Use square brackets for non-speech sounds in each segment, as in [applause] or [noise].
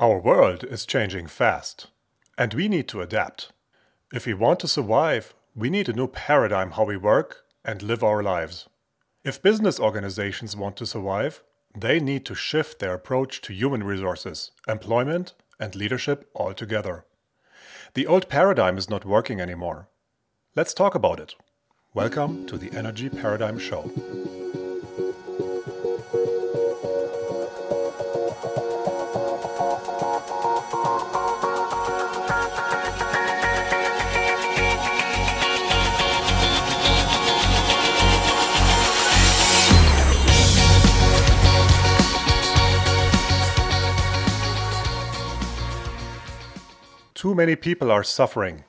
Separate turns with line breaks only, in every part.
Our world is changing fast, and we need to adapt. If we want to survive, we need a new paradigm how we work and live our lives. If business organizations want to survive, they need to shift their approach to human resources, employment, and leadership altogether. The old paradigm is not working anymore. Let's talk about it. Welcome to the Energy Paradigm Show. Too many people are suffering.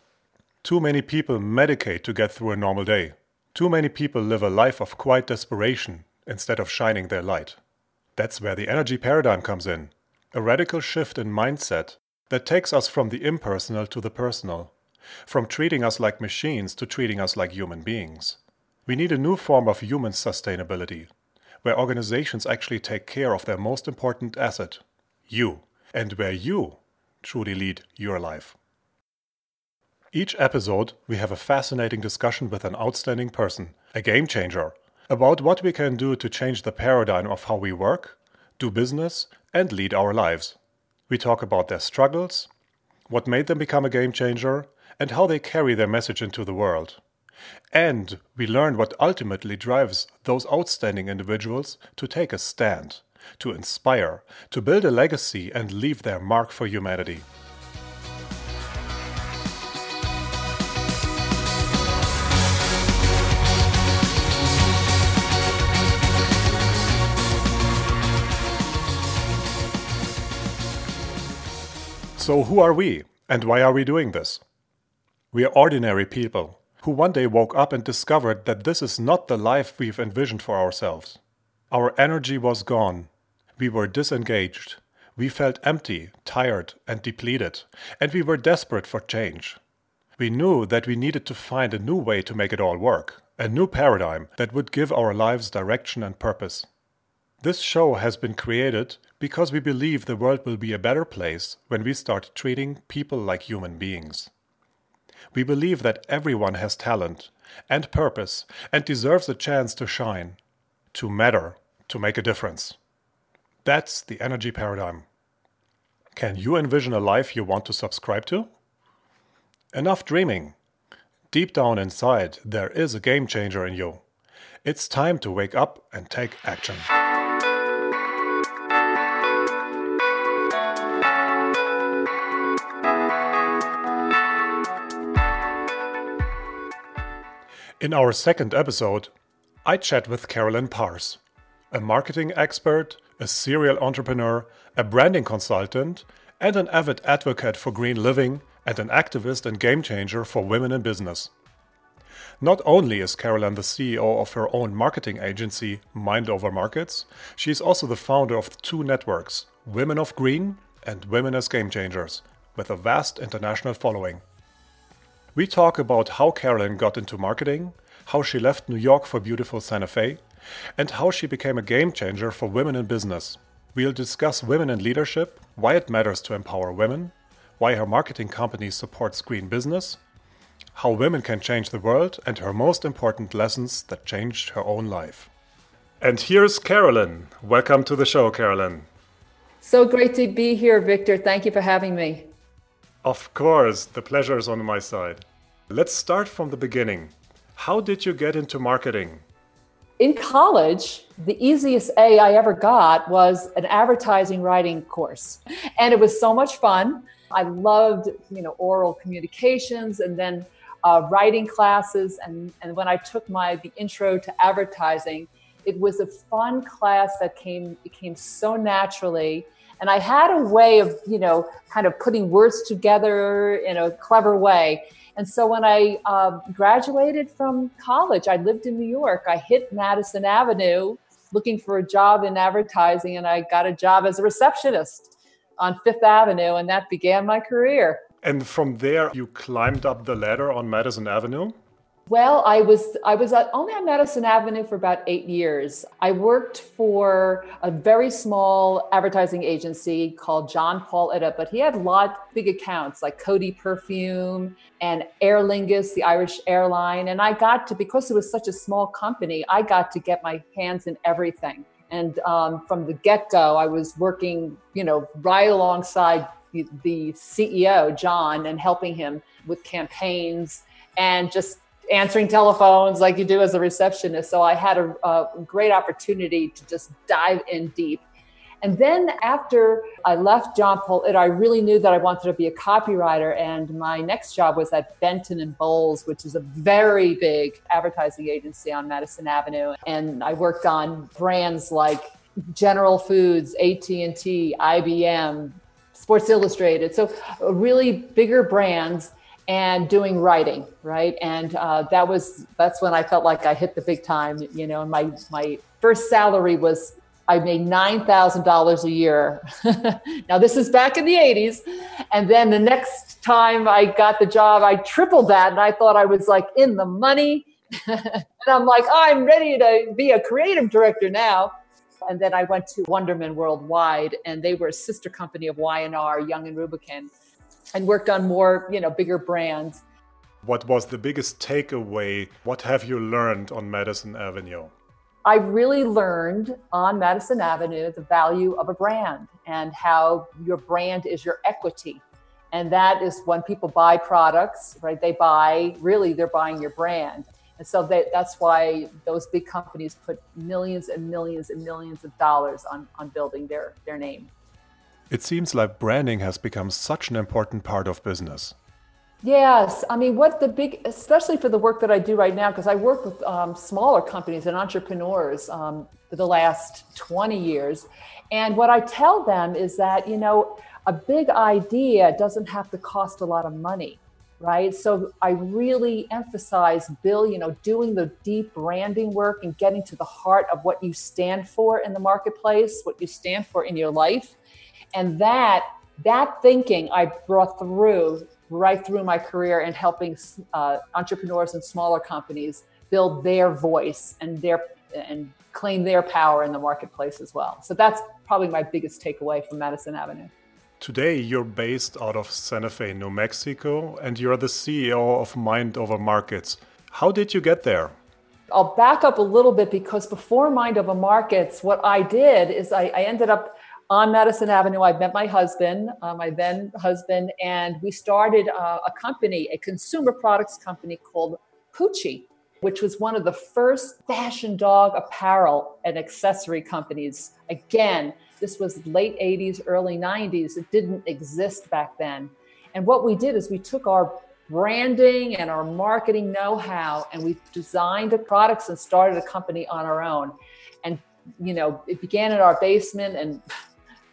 Too many people medicate to get through a normal day. Too many people live a life of quiet desperation instead of shining their light. That's where the energy paradigm comes in a radical shift in mindset that takes us from the impersonal to the personal, from treating us like machines to treating us like human beings. We need a new form of human sustainability, where organizations actually take care of their most important asset, you, and where you truly lead your life. Each episode, we have a fascinating discussion with an outstanding person, a game changer, about what we can do to change the paradigm of how we work, do business, and lead our lives. We talk about their struggles, what made them become a game changer, and how they carry their message into the world. And we learn what ultimately drives those outstanding individuals to take a stand to inspire, to build a legacy and leave their mark for humanity. So, who are we, and why are we doing this? We are ordinary people who one day woke up and discovered that this is not the life we've envisioned for ourselves. Our energy was gone, we were disengaged. We felt empty, tired, and depleted, and we were desperate for change. We knew that we needed to find a new way to make it all work, a new paradigm that would give our lives direction and purpose. This show has been created because we believe the world will be a better place when we start treating people like human beings. We believe that everyone has talent and purpose and deserves a chance to shine, to matter, to make a difference. That's the energy paradigm. Can you envision a life you want to subscribe to? Enough dreaming. Deep down inside, there is a game changer in you. It's time to wake up and take action. In our second episode, I chat with Carolyn Parrs, a marketing expert a serial entrepreneur, a branding consultant, and an avid advocate for green living and an activist and game changer for women in business. Not only is Carolyn the CEO of her own marketing agency, Mind Over Markets, she is also the founder of two networks, Women of Green and Women as Game Changers, with a vast international following. We talk about how Carolyn got into marketing, how she left New York for beautiful Santa Fe, and how she became a game changer for women in business. We'll discuss women in leadership, why it matters to empower women, why her marketing company supports green business, how women can change the world, and her most important lessons that changed her own life. And here's Carolyn. Welcome to the show, Carolyn.
So great to be here, Victor. Thank you for having me.
Of course, the pleasure is on my side. Let's start from the beginning. How did you get into marketing?
In college, the easiest A I ever got was an advertising writing course. And it was so much fun. I loved, you know, oral communications and then uh, writing classes. And, and when I took my the intro to advertising, it was a fun class that came it came so naturally. And I had a way of, you know, kind of putting words together in a clever way. And so when I uh, graduated from college, I lived in New York. I hit Madison Avenue looking for a job in advertising, and I got a job as a receptionist on Fifth Avenue, and that began my career.
And from there, you climbed up the ladder on Madison Avenue?
Well, I was I was only on Madison Avenue for about eight years. I worked for a very small advertising agency called John Paul Itta, but he had a lot big accounts like Coty Perfume and Aer Lingus, the Irish airline. And I got to because it was such a small company, I got to get my hands in everything. And um, from the get go, I was working, you know, right alongside the CEO John and helping him with campaigns and just answering telephones like you do as a receptionist. So I had a, a, great opportunity to just dive in deep. And then after I left John Paul It, I really knew that I wanted to be a copywriter. And my next job was at Benton and Bowles, which is a very big advertising agency on Madison Avenue. And I worked on brands like General Foods, AT&T, IBM, Sports Illustrated. So really bigger brands and doing writing, right? And uh, that was that's when I felt like I hit the big time. You know, And my my first salary was I made nine thousand dollars a year. [laughs] now this is back in the '80s, and then the next time I got the job, I tripled that, and I thought I was like in the money. [laughs] and I'm like, oh, I'm ready to be a creative director now. And then I went to Wunderman Worldwide, and they were a sister company of Y&R, Young and Rubicam and worked on more, you know, bigger brands.
What was the biggest takeaway? What have you learned on Madison Avenue?
I really learned on Madison Avenue the value of a brand and how your brand is your equity. And that is when people buy products, right? They buy, really, they're buying your brand. And so they, that's why those big companies put millions and millions and millions of dollars on, on building their, their name.
It seems like branding has become such an important part of business.
Yes, I mean, what the big, especially for the work that I do right now, because I work with um, smaller companies and entrepreneurs um, for the last 20 years. And what I tell them is that, you know, a big idea doesn't have to cost a lot of money, right? So I really emphasize, Bill, you know, doing the deep branding work and getting to the heart of what you stand for in the marketplace, what you stand for in your life and that that thinking I brought through right through my career in helping uh, entrepreneurs and smaller companies build their voice and their and claim their power in the marketplace as well. So that's probably my biggest takeaway from Madison Avenue.
Today, you're based out of Santa Fe, New Mexico, and you're the CEO of Mind Over Markets. How did you get there?
I'll back up a little bit because before Mind Over Markets, what I did is I, I ended up on Madison Avenue, I met my husband, uh, my then husband, and we started uh, a company, a consumer products company called Poochie, which was one of the first fashion dog apparel and accessory companies. Again, this was late 80s, early 90s. It didn't exist back then. And what we did is we took our branding and our marketing know how and we designed the products and started a company on our own. And, you know, it began in our basement and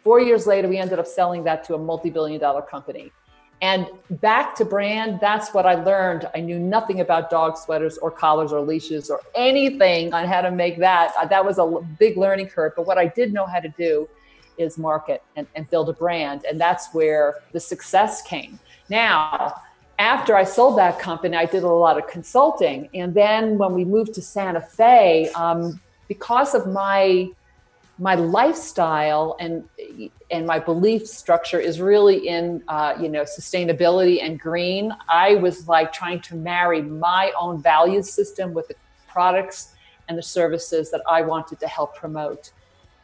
Four years later, we ended up selling that to a multi billion dollar company. And back to brand, that's what I learned. I knew nothing about dog sweaters or collars or leashes or anything on how to make that. Uh, that was a big learning curve. But what I did know how to do is market and, and build a brand. And that's where the success came. Now, after I sold that company, I did a lot of consulting. And then when we moved to Santa Fe, um, because of my my lifestyle and and my belief structure is really in uh, you know sustainability and green. I was like trying to marry my own value system with the products and the services that i wanted to help promote.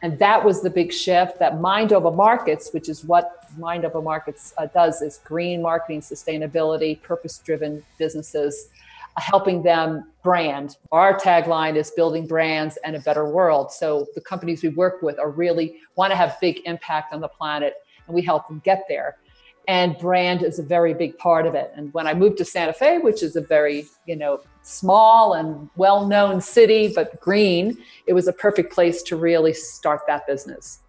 And that was the big shift that mind over markets which is what mind over markets uh, does is green marketing sustainability purpose driven businesses helping them brand. Our tagline is building brands and a better world. So the companies we work with are really want to have big impact on the planet and we help them get there. And brand is a very big part of it. And when I moved to Santa Fe, which is a very, you know, small and well-known city but green, it was a perfect place to really start that business.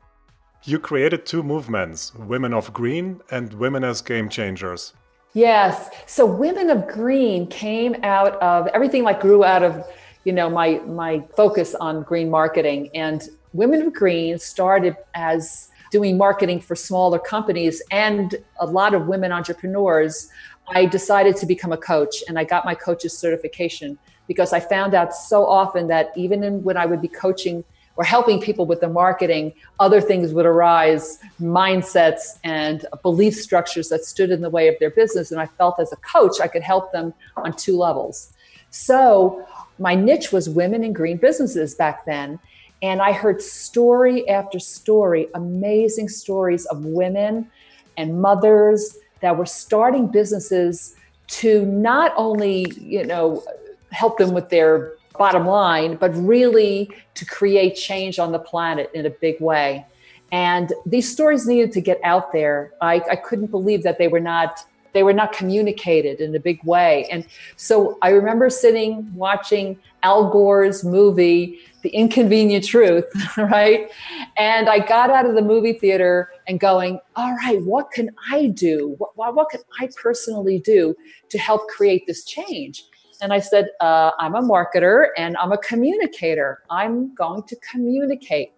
You created two movements, Women of Green and Women as Game Changers.
Yes. So Women of Green came out of everything like grew out of, you know, my my focus on green marketing and Women of Green started as doing marketing for smaller companies and a lot of women entrepreneurs, I decided to become a coach and I got my coach's certification because I found out so often that even in, when I would be coaching or helping people with the marketing, other things would arise, mindsets and belief structures that stood in the way of their business. And I felt as a coach, I could help them on two levels. So my niche was women in green businesses back then. And I heard story after story, amazing stories of women and mothers that were starting businesses to not only, you know, help them with their bottom line, but really to create change on the planet in a big way. And these stories needed to get out there. I, I couldn't believe that they were not they were not communicated in a big way. And so I remember sitting watching Al Gore's movie, The Inconvenient Truth, [laughs] right? And I got out of the movie theater and going, all right, what can I do? What, what can I personally do to help create this change? And I said, uh, I'm a marketer and I'm a communicator. I'm going to communicate.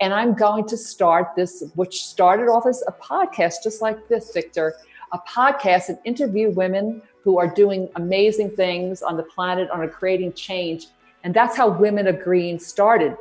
And I'm going to start this, which started off as a podcast, just like this, Victor a podcast and interview women who are doing amazing things on the planet, on creating change. And that's how Women of Green started.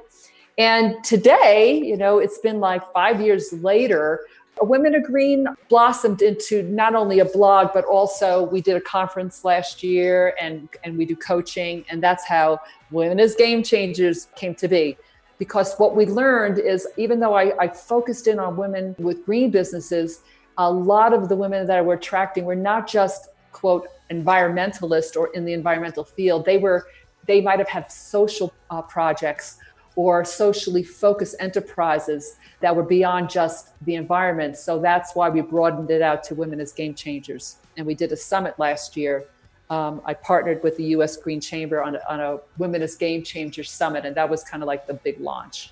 And today, you know, it's been like five years later, Women of Green blossomed into not only a blog, but also we did a conference last year and, and we do coaching. And that's how Women as Game Changers came to be. Because what we learned is even though I, I focused in on women with green businesses, a lot of the women that we're attracting were not just quote environmentalist or in the environmental field they were they might have had social uh, projects or socially focused enterprises that were beyond just the environment. So that's why we broadened it out to women as game changers. And we did a summit last year. Um, i partnered with the us green chamber on a, on a women as game changers summit and that was kind of like the big launch.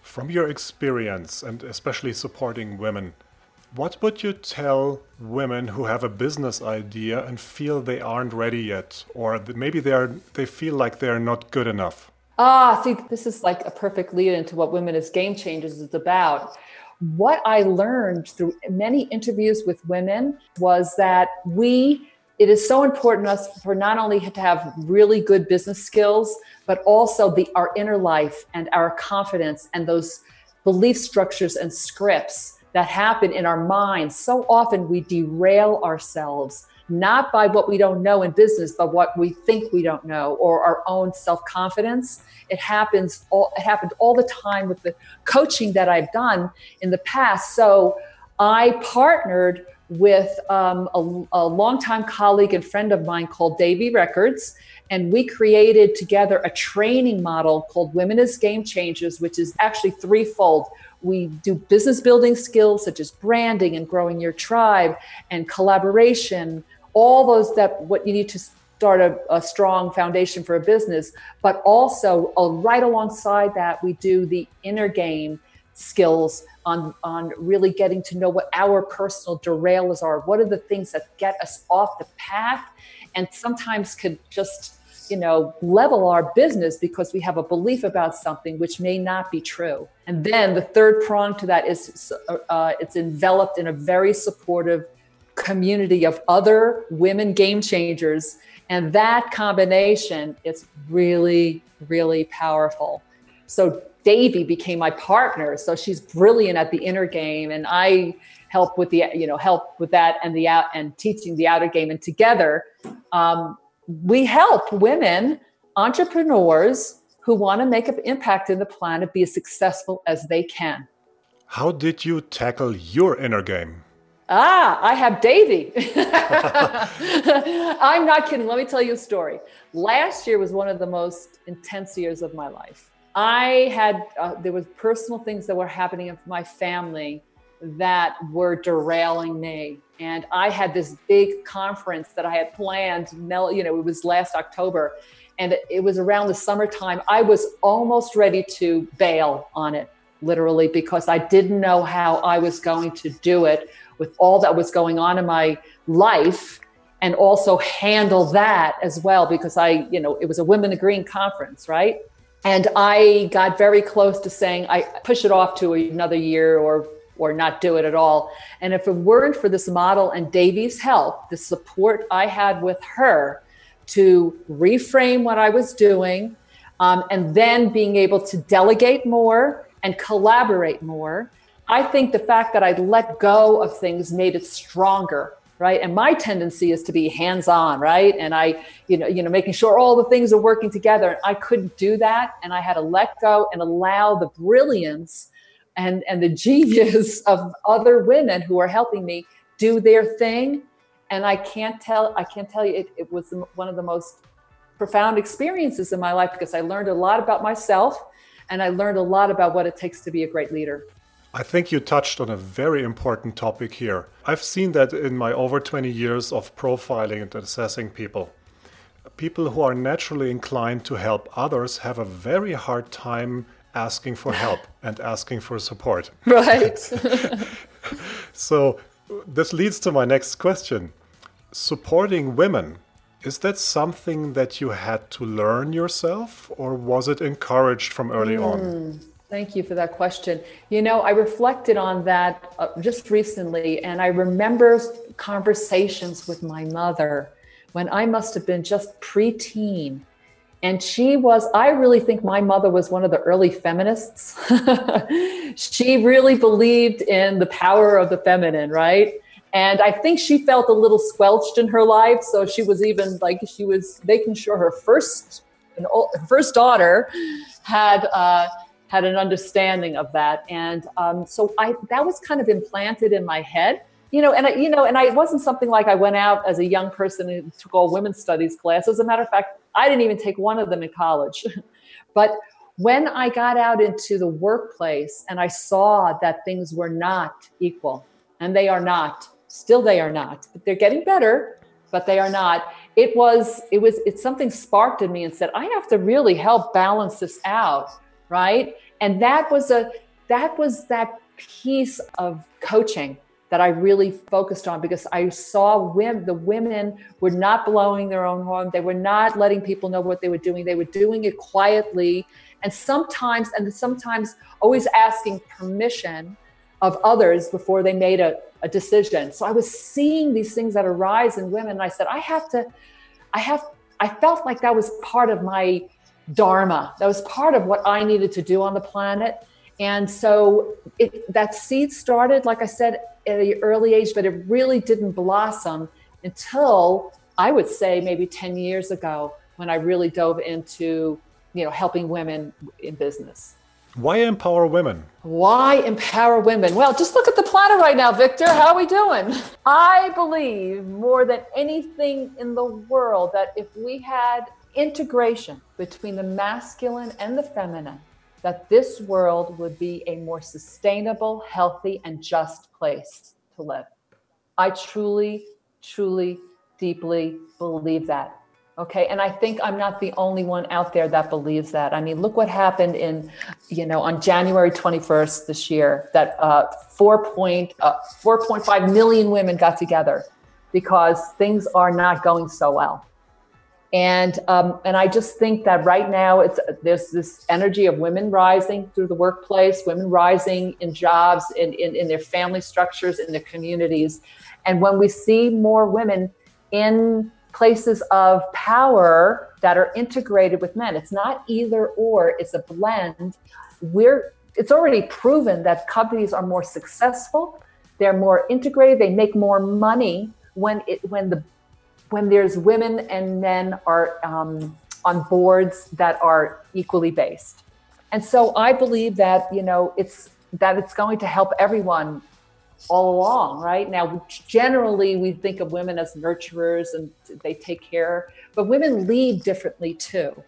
From your experience and especially supporting women what would you tell women who have a business idea and feel they aren't ready yet, or maybe they are they feel like they're not good enough?
Ah, see, this is like a perfect lead into what Women as Game Changers is about. What I learned through many interviews with women was that we it is so important to us for not only to have really good business skills, but also the our inner life and our confidence and those belief structures and scripts that happen in our minds. So often we derail ourselves, not by what we don't know in business, but what we think we don't know or our own self confidence. It happens all, it happened all the time with the coaching that I've done in the past. So I partnered with um, a, a longtime colleague and friend of mine called Davey Records. And we created together a training model called Women as Game Changers, which is actually threefold. We do business building skills such as branding and growing your tribe and collaboration, all those that what you need to start a, a strong foundation for a business. But also, uh, right alongside that, we do the inner game skills on on really getting to know what our personal derailers are. What are the things that get us off the path, and sometimes could just you know, level our business because we have a belief about something which may not be true. And then the third prong to that is uh, it's enveloped in a very supportive community of other women game changers. And that combination is really, really powerful. So Davy became my partner. So she's brilliant at the inner game, and I help with the you know help with that and the out and teaching the outer game. And together, um, we help women entrepreneurs who want to make an impact in the planet be as successful as they can.
How did you tackle your inner game?
Ah, I have Davy. [laughs] I'm not kidding. Let me tell you a story. Last year was one of the most intense years of my life. I had uh, there was personal things that were happening in my family that were derailing me. And I had this big conference that I had planned, you know, it was last October, and it was around the summertime. I was almost ready to bail on it, literally, because I didn't know how I was going to do it with all that was going on in my life and also handle that as well because I, you know, it was a Women of Green conference, right? And I got very close to saying I push it off to another year or or not do it at all. And if it weren't for this model and Davy's help, the support I had with her to reframe what I was doing, um, and then being able to delegate more and collaborate more, I think the fact that I let go of things made it stronger right? And my tendency is to be hands on right? And i you know you know making sure all the things are working together. And i couldn't do that. And i had to let go and allow the brilliance and and the [laughs] genius of other women who are helping me do their thing. And i can't tell i can't tell you it, it was one of the most profound experiences in my life because i learned a lot about myself and i learned a lot about what it takes to be a great leader
I think you touched on a very important topic here. I've seen that in my over 20 years of profiling and assessing people. People who are naturally inclined to help others have a very hard time asking for help [laughs] and asking for support.
Right. [laughs]
so, this leads to my next question. Supporting women, is that something that you had to learn yourself or was it encouraged from early mm. on?
Thank you for that question. You know, I reflected on that uh, just recently, and I remember conversations with my mother when I must have been just preteen. And she was, I really think my mother was one of the early feminists. [laughs] she really believed in the power of the feminine, right? And I think she felt a little squelched in her life. So she was even like, she was making sure her first, old, first daughter had, uh, had an understanding of that. And um, so I that was kind of implanted in my head. You know, and I, you know, and I it wasn't something like I went out as a young person and took all women's studies classes. As a matter of fact, I didn't even take one of them in college. [laughs] but when I got out into the workplace and I saw that things were not equal, and they are not, still they are not, but they're getting better, but they are not. It was, it was, it's something sparked in me and said, I have to really help balance this out right? And that was a that was that piece of coaching that I really focused on because I saw women, the women were not blowing their own horn. They were not letting people know what they were doing. They were doing it quietly and sometimes, and sometimes always asking permission of others before they made a, a decision. So I was seeing these things that arise in women. And I said, I have to, I have, I felt like that was part of my dharma. That was part of what I needed to do on the planet. And so it, that seed started, like I said, at an early age, but it really didn't blossom until I would say maybe 10 years ago when I really dove into, you know, helping women in business.
Why empower women?
Why empower women? Well, just look at the planet right now, Victor. How are we doing? I believe more than anything in the world that if we had integration between the masculine and the feminine, that this world would be a more sustainable, healthy, and just place to live. I truly, truly, deeply believe that. Okay. And I think I'm not the only one out there that believes that. I mean, look what happened in, you know, on January 21st this year, that uh, 4. Point, uh, 4.5 million women got together because things are not going so well and um, and I just think that right now it's there's this energy of women rising through the workplace, women rising in jobs, in, in, in their family structures, in their communities, and when we see more women in places of power that are integrated with men, it's not either or, it's a blend. We're it's already proven that companies are more successful, they're more integrated, they make more money when it when the when there's women and men are um, on boards that are equally based. And so I believe that, you know, it's that it's going to help everyone all along, right? Now, generally, we think of women as nurturers and they take care, but women lead differently too.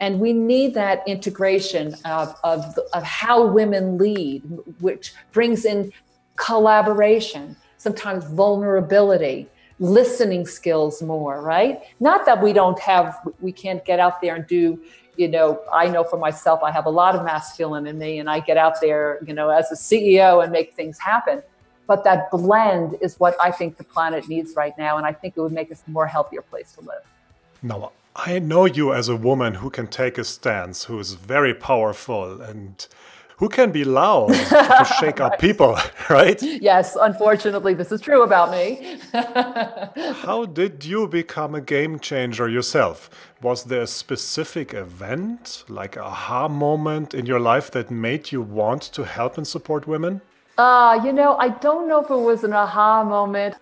And we need that integration of, of, of how women lead, which brings in collaboration, sometimes vulnerability, listening skills more, right? Not that we don't have, we can't get out there and do, you know, I know for myself, I have a lot of masculine in me and I get out there, you know, as a CEO and make things happen. But that blend is what I think the planet needs right now. And I think it would make us a more healthier place to live.
Now, I know you as a woman who can take a stance, who is very powerful and who can be loud to shake right. up [laughs] people, right?
Yes, unfortunately, this is true about me. [laughs]
How did you become a game changer yourself? Was there a specific event, like a aha moment in your life that made you want to help and support women?
Uh, you know, I don't know if it was an aha moment.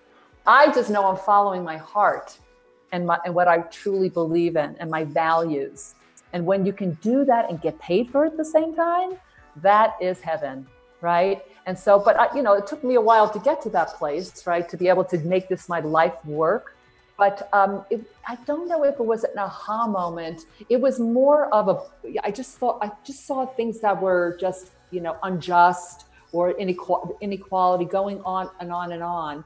I just know I'm following my heart and, my, and what I truly believe in and my values. And when you can do that and get paid for it at the same time, that is heaven, right? And so, but I, you know, it took me a while to get to that place, right? To be able to make this my life work. But um, it, I don't know if it was an aha moment. It was more of a. I just thought I just saw things that were just you know unjust or inequality going on and on and on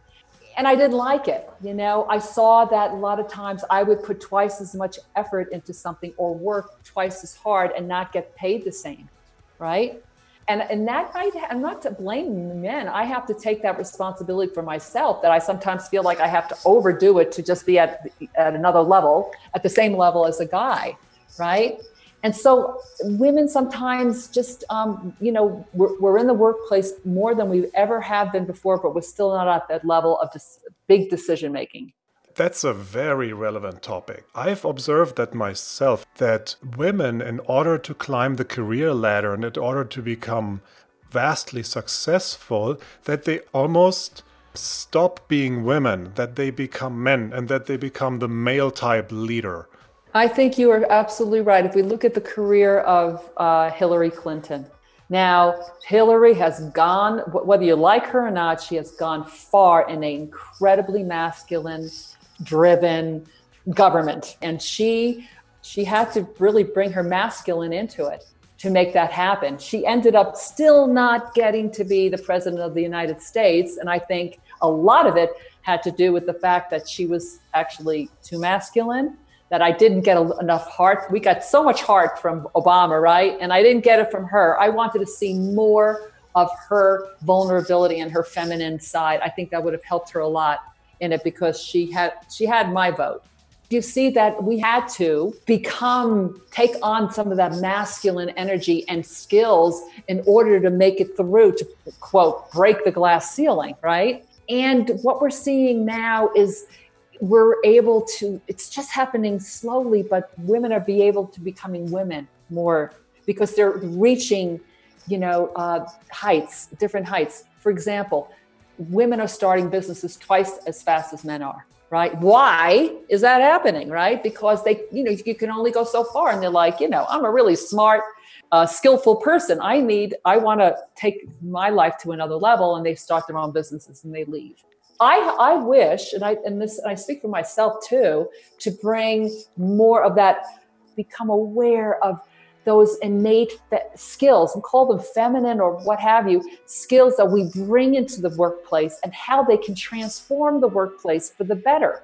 and I didn't like it. You know, I saw that a lot of times I would put twice as much effort into something or work twice as hard and not get paid the same, right? And and that I, I'm not to blame men. I have to take that responsibility for myself. That I sometimes feel like I have to overdo it to just be at at another level, at the same level as a guy, right? And so women sometimes just, um, you know, we're, we're, in the workplace more than we ever have been before, but we're still not at that level of just big decision making.
That's a very relevant topic. I've observed that myself that women, in order to climb the career ladder and in order to become vastly successful, that they almost stop being women, that they become men, and that they become the male type leader.
I think you are absolutely right. If we look at the career of uh, Hillary Clinton, now Hillary has gone, whether you like her or not, she has gone far in an incredibly masculine, driven government, and she she had to really bring her masculine into it to make that happen. She ended up still not getting to be the president of the United States, and I think a lot of it had to do with the fact that she was actually too masculine that I didn't get enough heart. We got so much heart from Obama, right? And I didn't get it from her. I wanted to see more of her vulnerability and her feminine side. I think that would have helped her a lot in it because she had she had my vote. You see that we had to become take on some of that masculine energy and skills in order to make it through to quote break the glass ceiling, right? And what we're seeing now is we're able to it's just happening slowly but women are be able to becoming women more because they're reaching you know uh, heights different heights for example women are starting businesses twice as fast as men are right? Why is that happening right? Because they you know you can only go so far and they're like you know i'm a really smart uh, skillful person. I need i want to take my life to another level and they start their own businesses and they leave. I, I wish, and I and this and I speak for myself too, to bring more of that, become aware of those innate fe- skills and call them feminine or what have you, skills that we bring into the workplace and how they can transform the workplace for the better.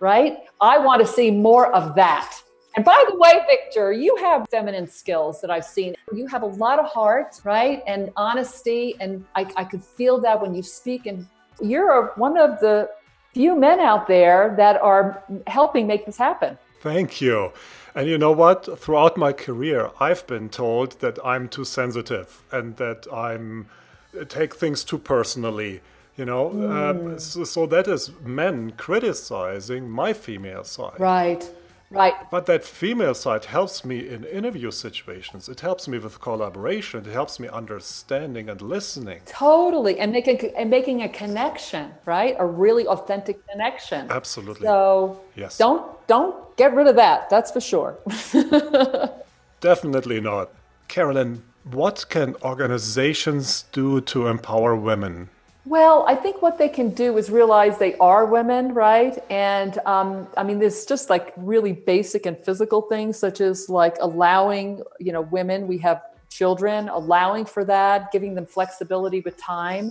Right? I want to see more of that. And by the way, Victor, you have feminine skills that I've seen. You have a lot of heart, right? And honesty. And I, I could feel that when you speak and you're one of the few men out there that are helping make this happen.
Thank you. And you know what? Throughout my career, I've been told that I'm too sensitive and that I'm take things too personally. You know, mm. um, so, so that is men criticizing my female side.
Right. Right.
But that female side helps me in interview situations. It helps me with collaboration. It helps me understanding and listening.
Totally, and making and making a connection, right? A really authentic connection.
Absolutely.
So yes. Don't don't get rid of that. That's for sure. [laughs]
Definitely not, Carolyn. What can organizations do to empower women?
Well, I think what they can do is realize they are women, right? And um, I mean, there's just like really basic and physical things, such as like allowing, you know, women, we have children, allowing for that, giving them flexibility with time.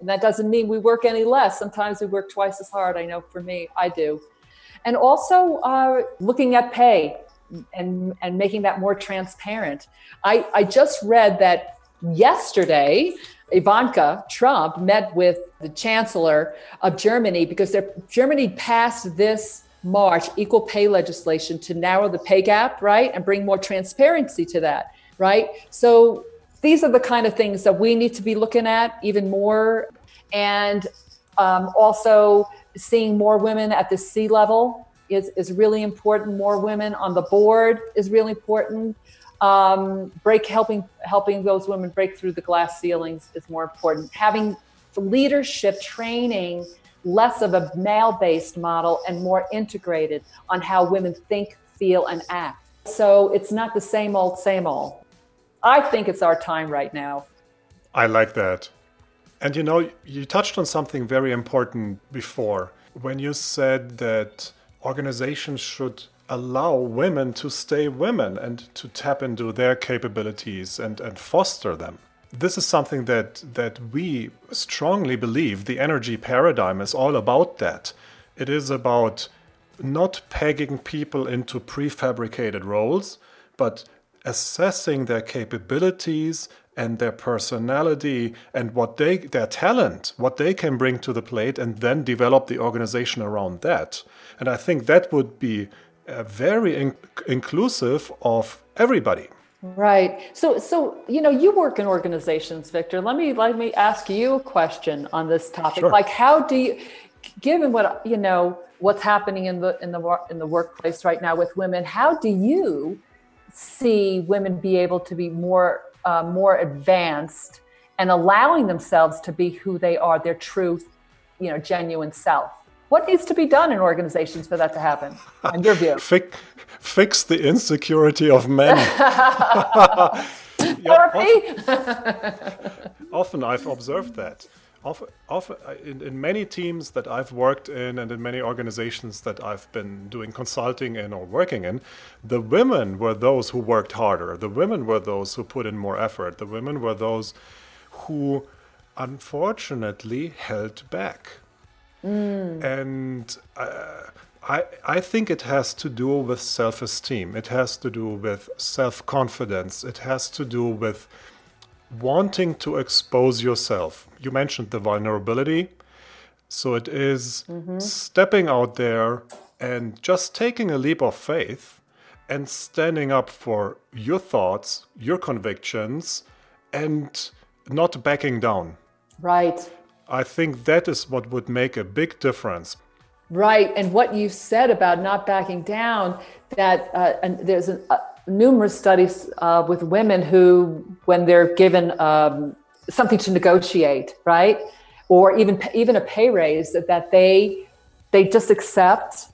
And that doesn't mean we work any less. Sometimes we work twice as hard. I know for me, I do. And also uh, looking at pay and, and making that more transparent. I, I just read that yesterday, Ivanka Trump met with the chancellor of Germany because Germany passed this March equal pay legislation to narrow the pay gap, right, and bring more transparency to that, right? So these are the kind of things that we need to be looking at even more. And um, also seeing more women at the C level is, is really important. More women on the board is really important. Um, break helping helping those women break through the glass ceilings is more important. Having leadership training less of a male-based model and more integrated on how women think, feel, and act. So it's not the same old, same old. I think it's our time right now.
I like that. And you know, you touched on something very important before when you said that organizations should allow women to stay women and to tap into their capabilities and, and foster them. This is something that, that we strongly believe the energy paradigm is all about that. It is about not pegging people into prefabricated roles, but assessing their capabilities and their personality and what they their talent what they can bring to the plate and then develop the organization around that and i think that would be uh, very in- inclusive of everybody
right so so you know you work in organizations victor let me let me ask you a question on this topic sure. like how do you given what you know what's happening in the in the in the workplace right now with women how do you see women be able to be more uh, more advanced and allowing themselves to be who they are, their truth, you know, genuine self. What needs to be done in organizations for that to happen, in your view? [laughs]
fix, fix the insecurity of men. [laughs] [laughs]
Therapy?
often, often I've observed that often, often uh, in, in, many teams that I've worked in and in many organizations that I've been doing consulting in or working in, the women were those who worked harder. The women were those who put in more effort. The women were those who unfortunately held back. Mm. And uh, I, I think it has to do with self esteem, it has to do with self confidence, it has to do with wanting to expose yourself. You mentioned the vulnerability. So it is mm-hmm. stepping out there and just taking a leap of faith and standing up for your thoughts, your convictions, and not backing down.
Right.
I think that is what would make a big difference.
Right. And what you've said about not backing down, that uh, and there's an, uh, numerous studies uh, with women who, when they're given um, something to negotiate, right, or even even a pay raise, that, that they they just accept.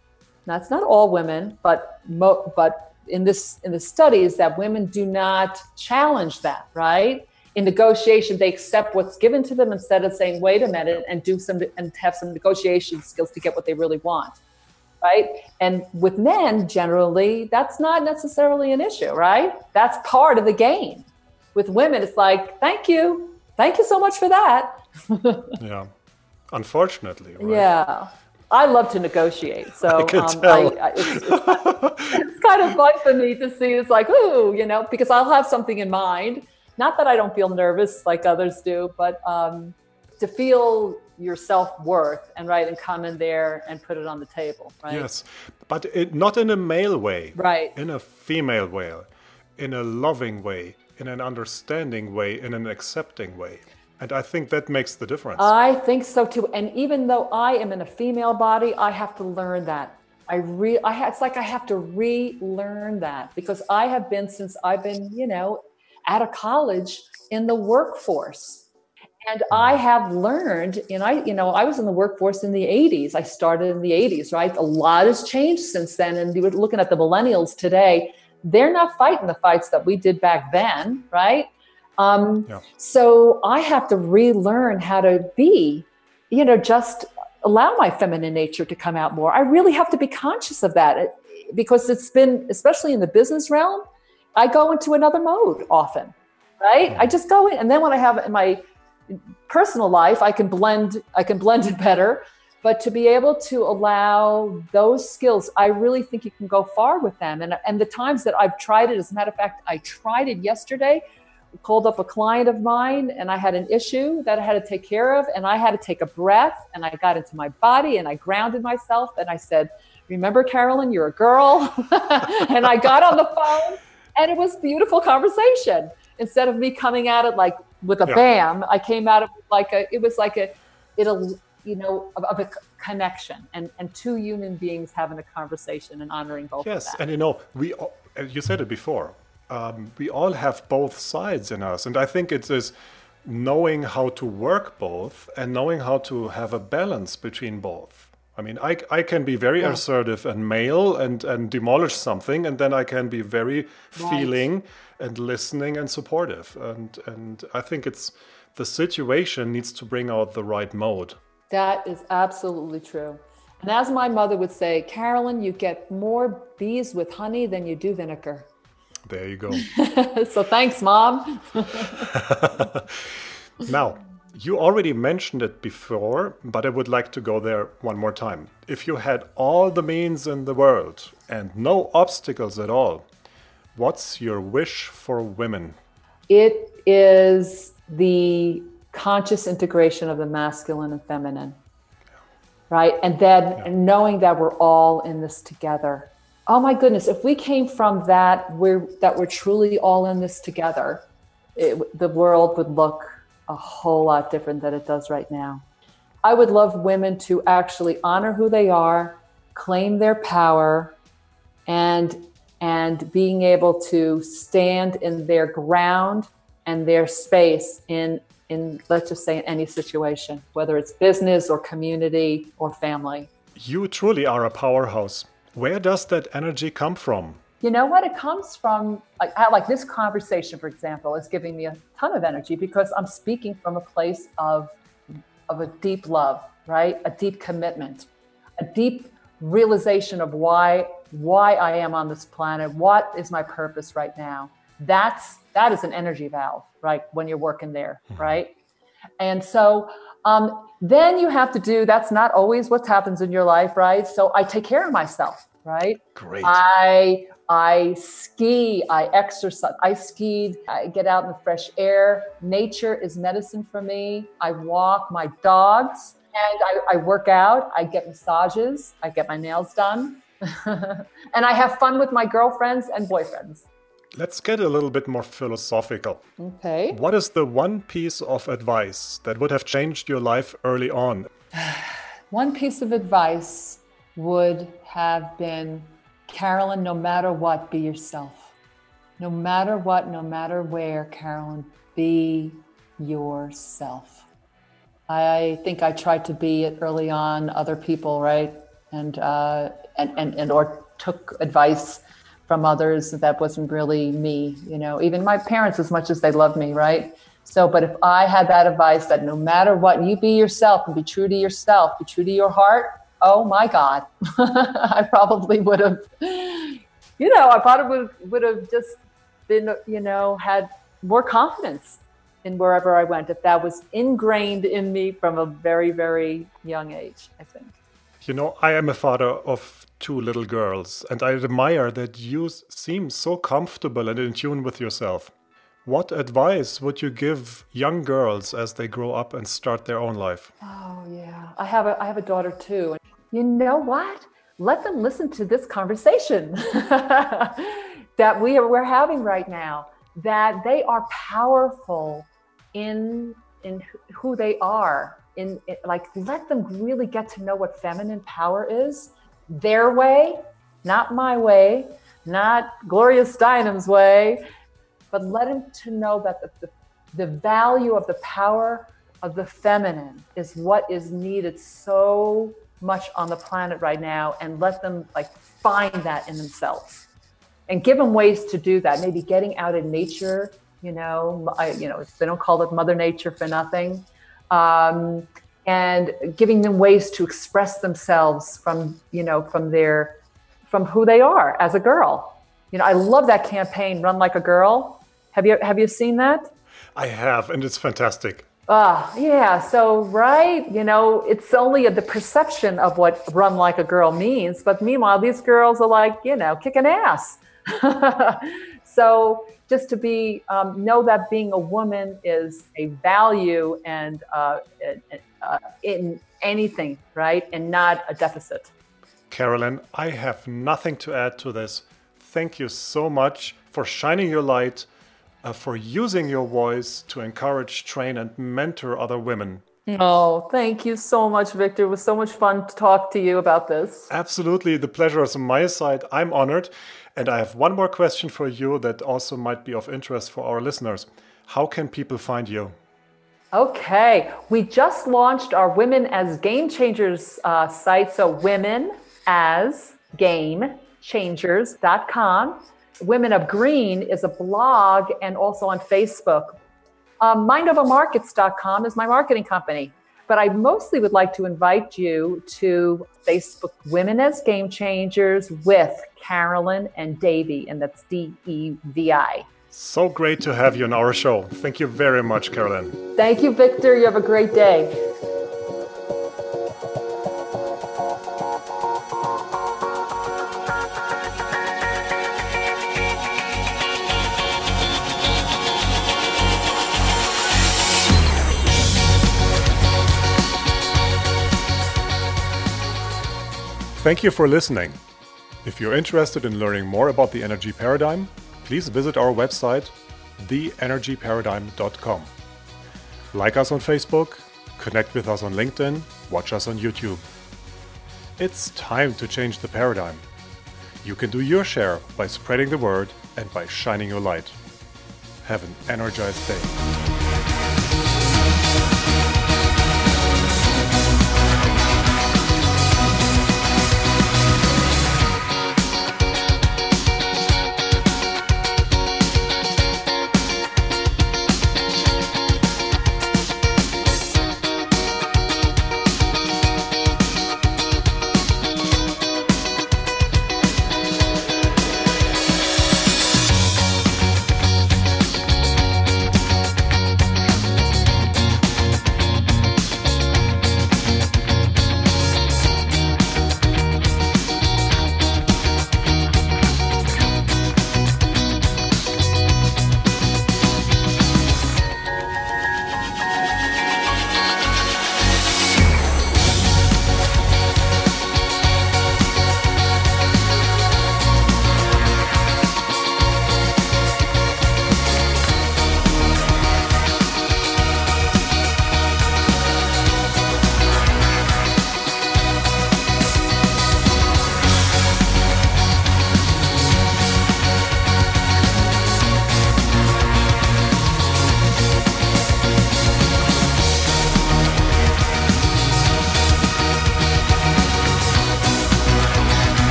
That's not all women, but mo- but in this in the studies that women do not challenge that, right? In negotiation, they accept what's given to them instead of saying, "Wait a minute," and do some and have some negotiation skills to get what they really want right? And with men, generally, that's not necessarily an issue, right? That's part of the game. With women, it's like, thank you. Thank you so much for that. [laughs]
yeah. Unfortunately. Right?
Yeah. I love to negotiate. So [laughs]
I um. I, I,
it's, it's, it's, kind of fun for me to see. It's like, ooh, you know, because I'll have something in mind. Not that I don't feel nervous like others do, but um, to feel your self worth and right and come in there and put it on the table. Right?
Yes, but it, not in a male way.
Right.
In a female way, in a loving way, in an understanding way, in an accepting way. And I think that makes the difference.
I think so too. And even though I am in a female body, I have to learn that. I re I ha- it's like I have to relearn that because I have been since I've been, you know, out of college in the workforce and I have learned, and I, you know, I was in the workforce in the 80s. I started in the 80s, right? A lot has changed since then. And you were looking at the millennials today, they're not fighting the fights that we did back then, right? Um, yeah. So I have to relearn how to be, you know, just allow my feminine nature to come out more. I really have to be conscious of that because it's been, especially in the business realm, I go into another mode often, right? I just go in. And then when I have in my personal life i can blend i can blend it better but to be able to allow those skills i really think you can go far with them and, and the times that i've tried it as a matter of fact i tried it yesterday called up a client of mine and i had an issue that i had to take care of and i had to take a breath and i got into my body and i grounded myself and i said remember carolyn you're a girl [laughs] and i got on the phone and it was beautiful conversation instead of me coming at it like with a yeah. bam, I came at it like a, it was like a, it'll, you know, of, of, a connection and, and two human beings having a conversation and honoring both.
Yes. And you know, we, you said it before, um, we all have both sides in us. And I think it is knowing how to work both and knowing how to have a balance between both. I mean, I, I can be very yeah. assertive and male and, and demolish something, and then I can be very right. feeling and listening and supportive. And, and I think it's the situation needs to bring out the right mode.
That is absolutely true. And as my mother would say, Carolyn, you get more bees with honey than you do vinegar.
There you go. [laughs]
so thanks, mom. [laughs]
now, you already mentioned it before, but I would like to go there one more time. If you had all the means in the world and no obstacles at all, what's your wish for women?
It is the conscious integration of the masculine and feminine. Right? And then yeah. knowing that we're all in this together. Oh my goodness, if we came from that, we're that we're truly all in this together, it, the world would look a whole lot different than it does right now. I would love women to actually honor who they are, claim their power, and and being able to stand in their ground and their space in in let's just say in any situation, whether it's business or community or family.
You truly are a powerhouse. Where does that energy come from?
You know what? It comes from like like this conversation for example is giving me a ton of energy because i'm speaking from a place of of a deep love right? A deep commitment a deep realization of why why i am on this planet. What is my purpose right now? That's that is an energy valve right? When you're working there mm-hmm. right? And so um, then you have to do that's not always what happens in your life right? So i take care of myself right?
Great.
I I ski, I exercise, I skied, I get out in the fresh air. Nature is medicine for me. I walk my dogs and I, I work out, I get massages, I get my nails done, [laughs] and I have fun with my girlfriends and boyfriends.
Let's get a little bit more philosophical.
Okay.
What is the one piece of advice that would have changed your life early on? [sighs]
one piece of advice would have been Carolyn, no matter what, be yourself. No matter what, no matter where, Carolyn, be yourself. I think I tried to be it early on, other people, right? And, uh, and, and, and, or took advice from others that wasn't really me, you know, even my parents, as much as they loved me, right? So, but if I had that advice that no matter what, you be yourself and be true to yourself, be true to your heart, oh my God, [laughs] I probably would have, you know, I probably would, would have just been, you know, had more confidence in wherever I went if that was ingrained in me from a very, very young age, I think.
You know, I am a father of two little girls, and I admire that you seem so comfortable and in tune with yourself. What advice would you give young girls as they grow up and start their own life?
Oh yeah, I have a I have a daughter too. You know what? Let them listen to this conversation [laughs] that we are we're having right now. That they are powerful in in who they are. In, in like let them really get to know what feminine power is, their way, not my way, not Gloria Steinem's way but let them to know that the, the, the value of the power of the feminine is what is needed so much on the planet right now and let them like find that in themselves and give them ways to do that maybe getting out in nature you know I, you know they don't call it mother nature for nothing um, and giving them ways to express themselves from you know from their from who they are as a girl you know i love that campaign run like a girl have you have you seen that?
I have, and it's fantastic.
Ah, uh, yeah. So, right, you know, it's only the perception of what run like a girl means, but meanwhile, these girls are like, you know, kicking ass. [laughs] so, just to be um, know that being a woman is a value and uh, uh, in anything, right, and not a deficit.
Carolyn, I have nothing to add to this. Thank you so much for shining your light uh, for using your voice to encourage, train, and mentor other women.
Oh, thank you so much, Victor. It was so much fun to talk to you about this.
Absolutely. The pleasure is on my side. I'm honored. And I have one more question for you that also might be of interest for our listeners. How can people find you?
Okay, we just launched our Women as Game Changers uh, site. So, women as game changers.com. Women of Green is a blog and also on Facebook. Um, MindOverMarkets.com is my marketing company. But I mostly would like to invite you to Facebook Women as Game Changers with Carolyn and Devi, and that's D E V I.
So great to have you on our show. Thank you very much, Carolyn.
Thank you, Victor. You have a great day.
Thank you for listening. If you're interested in learning more about the energy paradigm, please visit our website, theenergyparadigm.com. Like us on Facebook, connect with us on LinkedIn, watch us on YouTube. It's time to change the paradigm. You can do your share by spreading the word and by shining your light. Have an energized day.